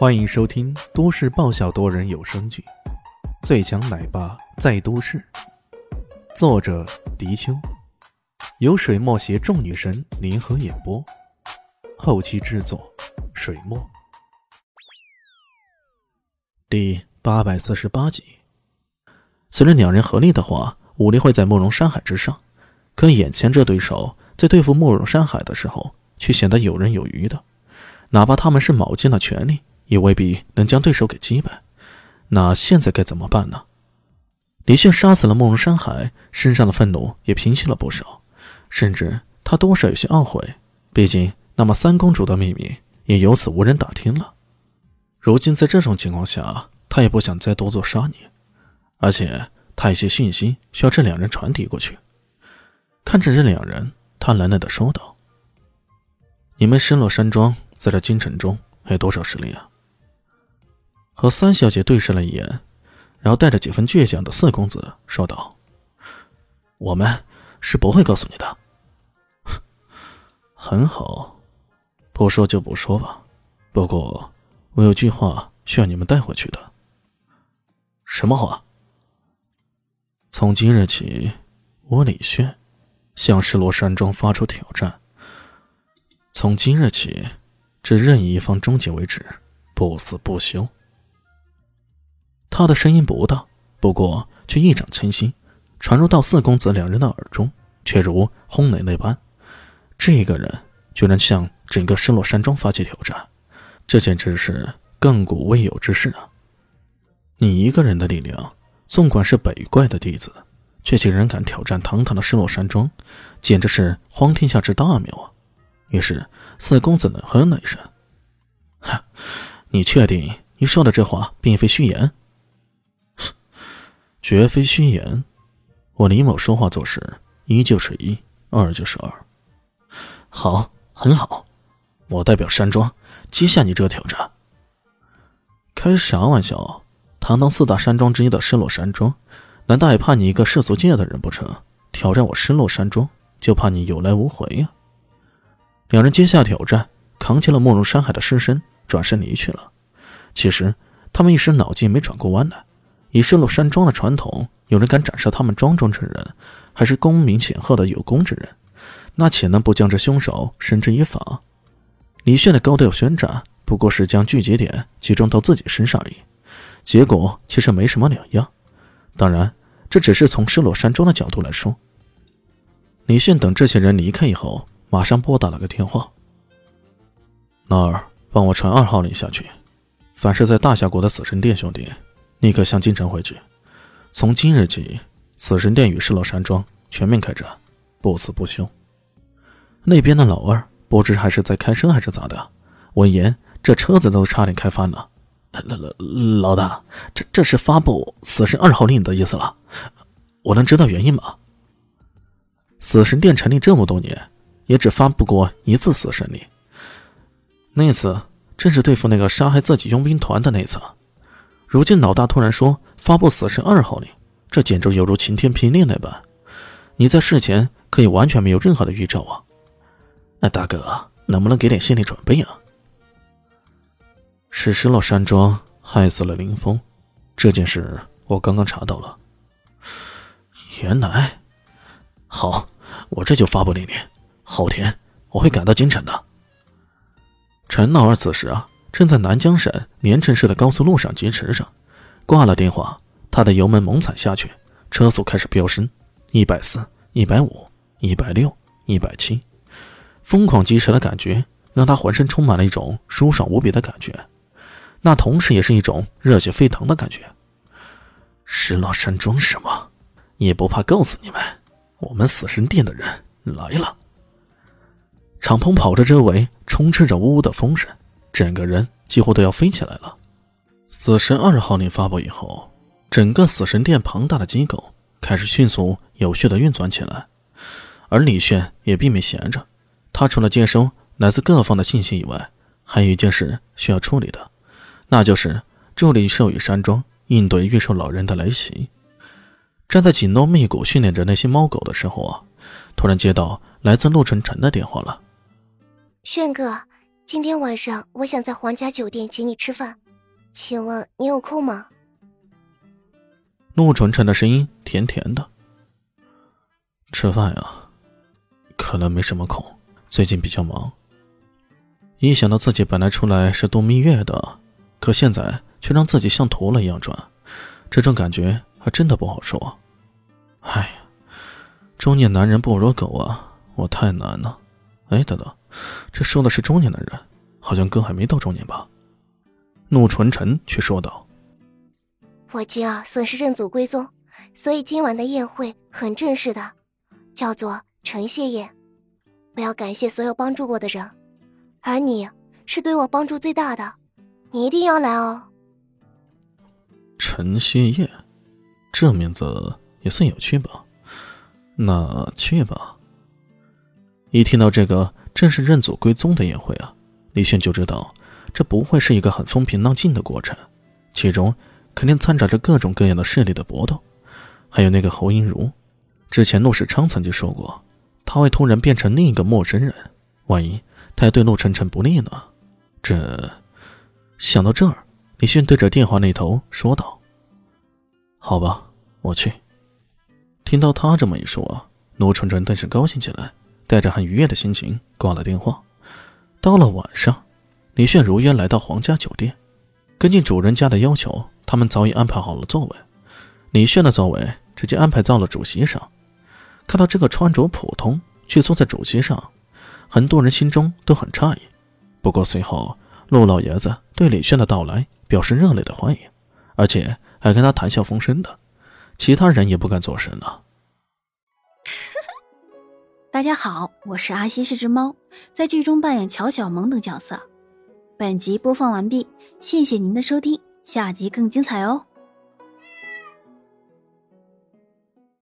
欢迎收听都市爆笑多人有声剧《最强奶爸在都市》，作者：迪秋，由水墨携众女神联合演播，后期制作：水墨。第八百四十八集。虽然两人合力的话，武力会在慕容山海之上，可眼前这对手在对付慕容山海的时候，却显得游刃有余的。哪怕他们是卯尽了全力，也未必能将对手给击败。那现在该怎么办呢？李炫杀死了慕容山海，身上的愤怒也平息了不少，甚至他多少有些懊悔。毕竟，那么三公主的秘密也由此无人打听了。如今在这种情况下，他也不想再多做杀孽，而且他有些讯息需要这两人传递过去。看着这两人，他冷冷的说道：“你们失落山庄。”在这京城中还有多少实力啊？和三小姐对视了一眼，然后带着几分倔强的四公子说道：“我们是不会告诉你的。”很好，不说就不说吧。不过我有句话需要你们带回去的。什么话？从今日起，我李轩向失落山庄发出挑战。从今日起。至任意一方终结为止，不死不休。他的声音不大，不过却一掌清晰，传入到四公子两人的耳中，却如轰雷那般。这个人居然向整个失落山庄发起挑战，这简直是亘古未有之事啊！你一个人的力量，纵管是北怪的弟子，却竟然敢挑战堂堂的失落山庄，简直是荒天下之大谬啊！于是。四公子冷哼了一声：“哼，你确定你说的这话并非虚言？”“绝非虚言，我李某说话做事一就是一，二就是二。”“好，很好，我代表山庄接下你这个挑战。”“开啥玩笑？堂堂四大山庄之一的失落山庄，难道还怕你一个世俗界的人不成？挑战我失落山庄，就怕你有来无回呀？”两人接下挑战，扛起了慕容山海的尸身，转身离去了。其实他们一时脑筋没转过弯来。以失落山庄的传统，有人敢斩杀他们庄中之人，还是功名显赫的有功之人，那岂能不将这凶手绳之以法？李炫的高调宣战，不过是将聚集点集中到自己身上而已，结果其实没什么两样。当然，这只是从失落山庄的角度来说。李炫等这些人离开以后。马上拨打了个电话。那儿，帮我传二号令下去，凡是在大夏国的死神殿兄弟，立刻向京城回去。从今日起，死神殿与失落山庄全面开战，不死不休。那边的老二不知还是在开车还是咋的，闻言这车子都差点开翻了。老老老大，这这是发布死神二号令的意思了？我能知道原因吗？死神殿成立这么多年。也只发布过一次死神令，那次正是对付那个杀害自己佣兵团的那次。如今老大突然说发布死神二号令，这简直犹如晴天霹雳那般。你在事前可以完全没有任何的预兆啊！那大哥能不能给点心理准备啊？是失落山庄害死了林峰，这件事我刚刚查到了。原来，好，我这就发布令令。后天我会赶到京城的。陈老二此时啊，正在南江省连城市的高速路上疾驰着，挂了电话，他的油门猛踩下去，车速开始飙升，一百四、一百五、一百六、一百七，疯狂疾驰的感觉让他浑身充满了一种舒爽无比的感觉，那同时也是一种热血沸腾的感觉。失落山庄什么？也不怕告诉你们，我们死神殿的人来了。敞篷跑车周围充斥着呜呜的风声，整个人几乎都要飞起来了。死神二号令发布以后，整个死神殿庞大的机构开始迅速有序的运转起来，而李炫也并没闲着。他除了接收来自各方的信息以外，还有一件事需要处理的，那就是助力兽羽山庄应对御兽老人的来袭。站在紧锣密鼓训练着那些猫狗的时候啊，突然接到来自陆晨晨的电话了。炫哥，今天晚上我想在皇家酒店请你吃饭，请问你有空吗？陆纯纯的声音甜甜的。吃饭呀，可能没什么空，最近比较忙。一想到自己本来出来是度蜜月的，可现在却让自己像陀螺一样转，这种感觉还真的不好受。哎呀，中年男人不如狗啊，我太难了。哎，等等，这说的是中年男人，好像哥还没到中年吧？怒纯纯却说道：“我今儿算是认祖归宗，所以今晚的宴会很正式的。”叫做陈谢宴，我要感谢所有帮助过的人，而你是对我帮助最大的，你一定要来哦。陈谢宴，这名字也算有趣吧？那去吧。一听到这个正是认祖归宗的宴会啊，李迅就知道这不会是一个很风平浪静的过程，其中肯定掺杂着各种各样的势力的搏斗，还有那个侯英如。之前陆世昌曾经说过，他会突然变成另一个陌生人，万一他对陆晨晨不利呢？这想到这儿，李迅对着电话那头说道：“好吧，我去。”听到他这么一说，陆晨晨顿时高兴起来，带着很愉悦的心情挂了电话。到了晚上，李炫如约来到皇家酒店，根据主人家的要求，他们早已安排好了座位。李炫的座位直接安排到了主席上。看到这个穿着普通却坐在主席上，很多人心中都很诧异。不过随后，陆老爷子对李炫的到来表示热烈的欢迎，而且还跟他谈笑风生的，其他人也不敢作声了。大家好，我是阿西是只猫，在剧中扮演乔小萌等角色。本集播放完毕，谢谢您的收听，下集更精彩哦。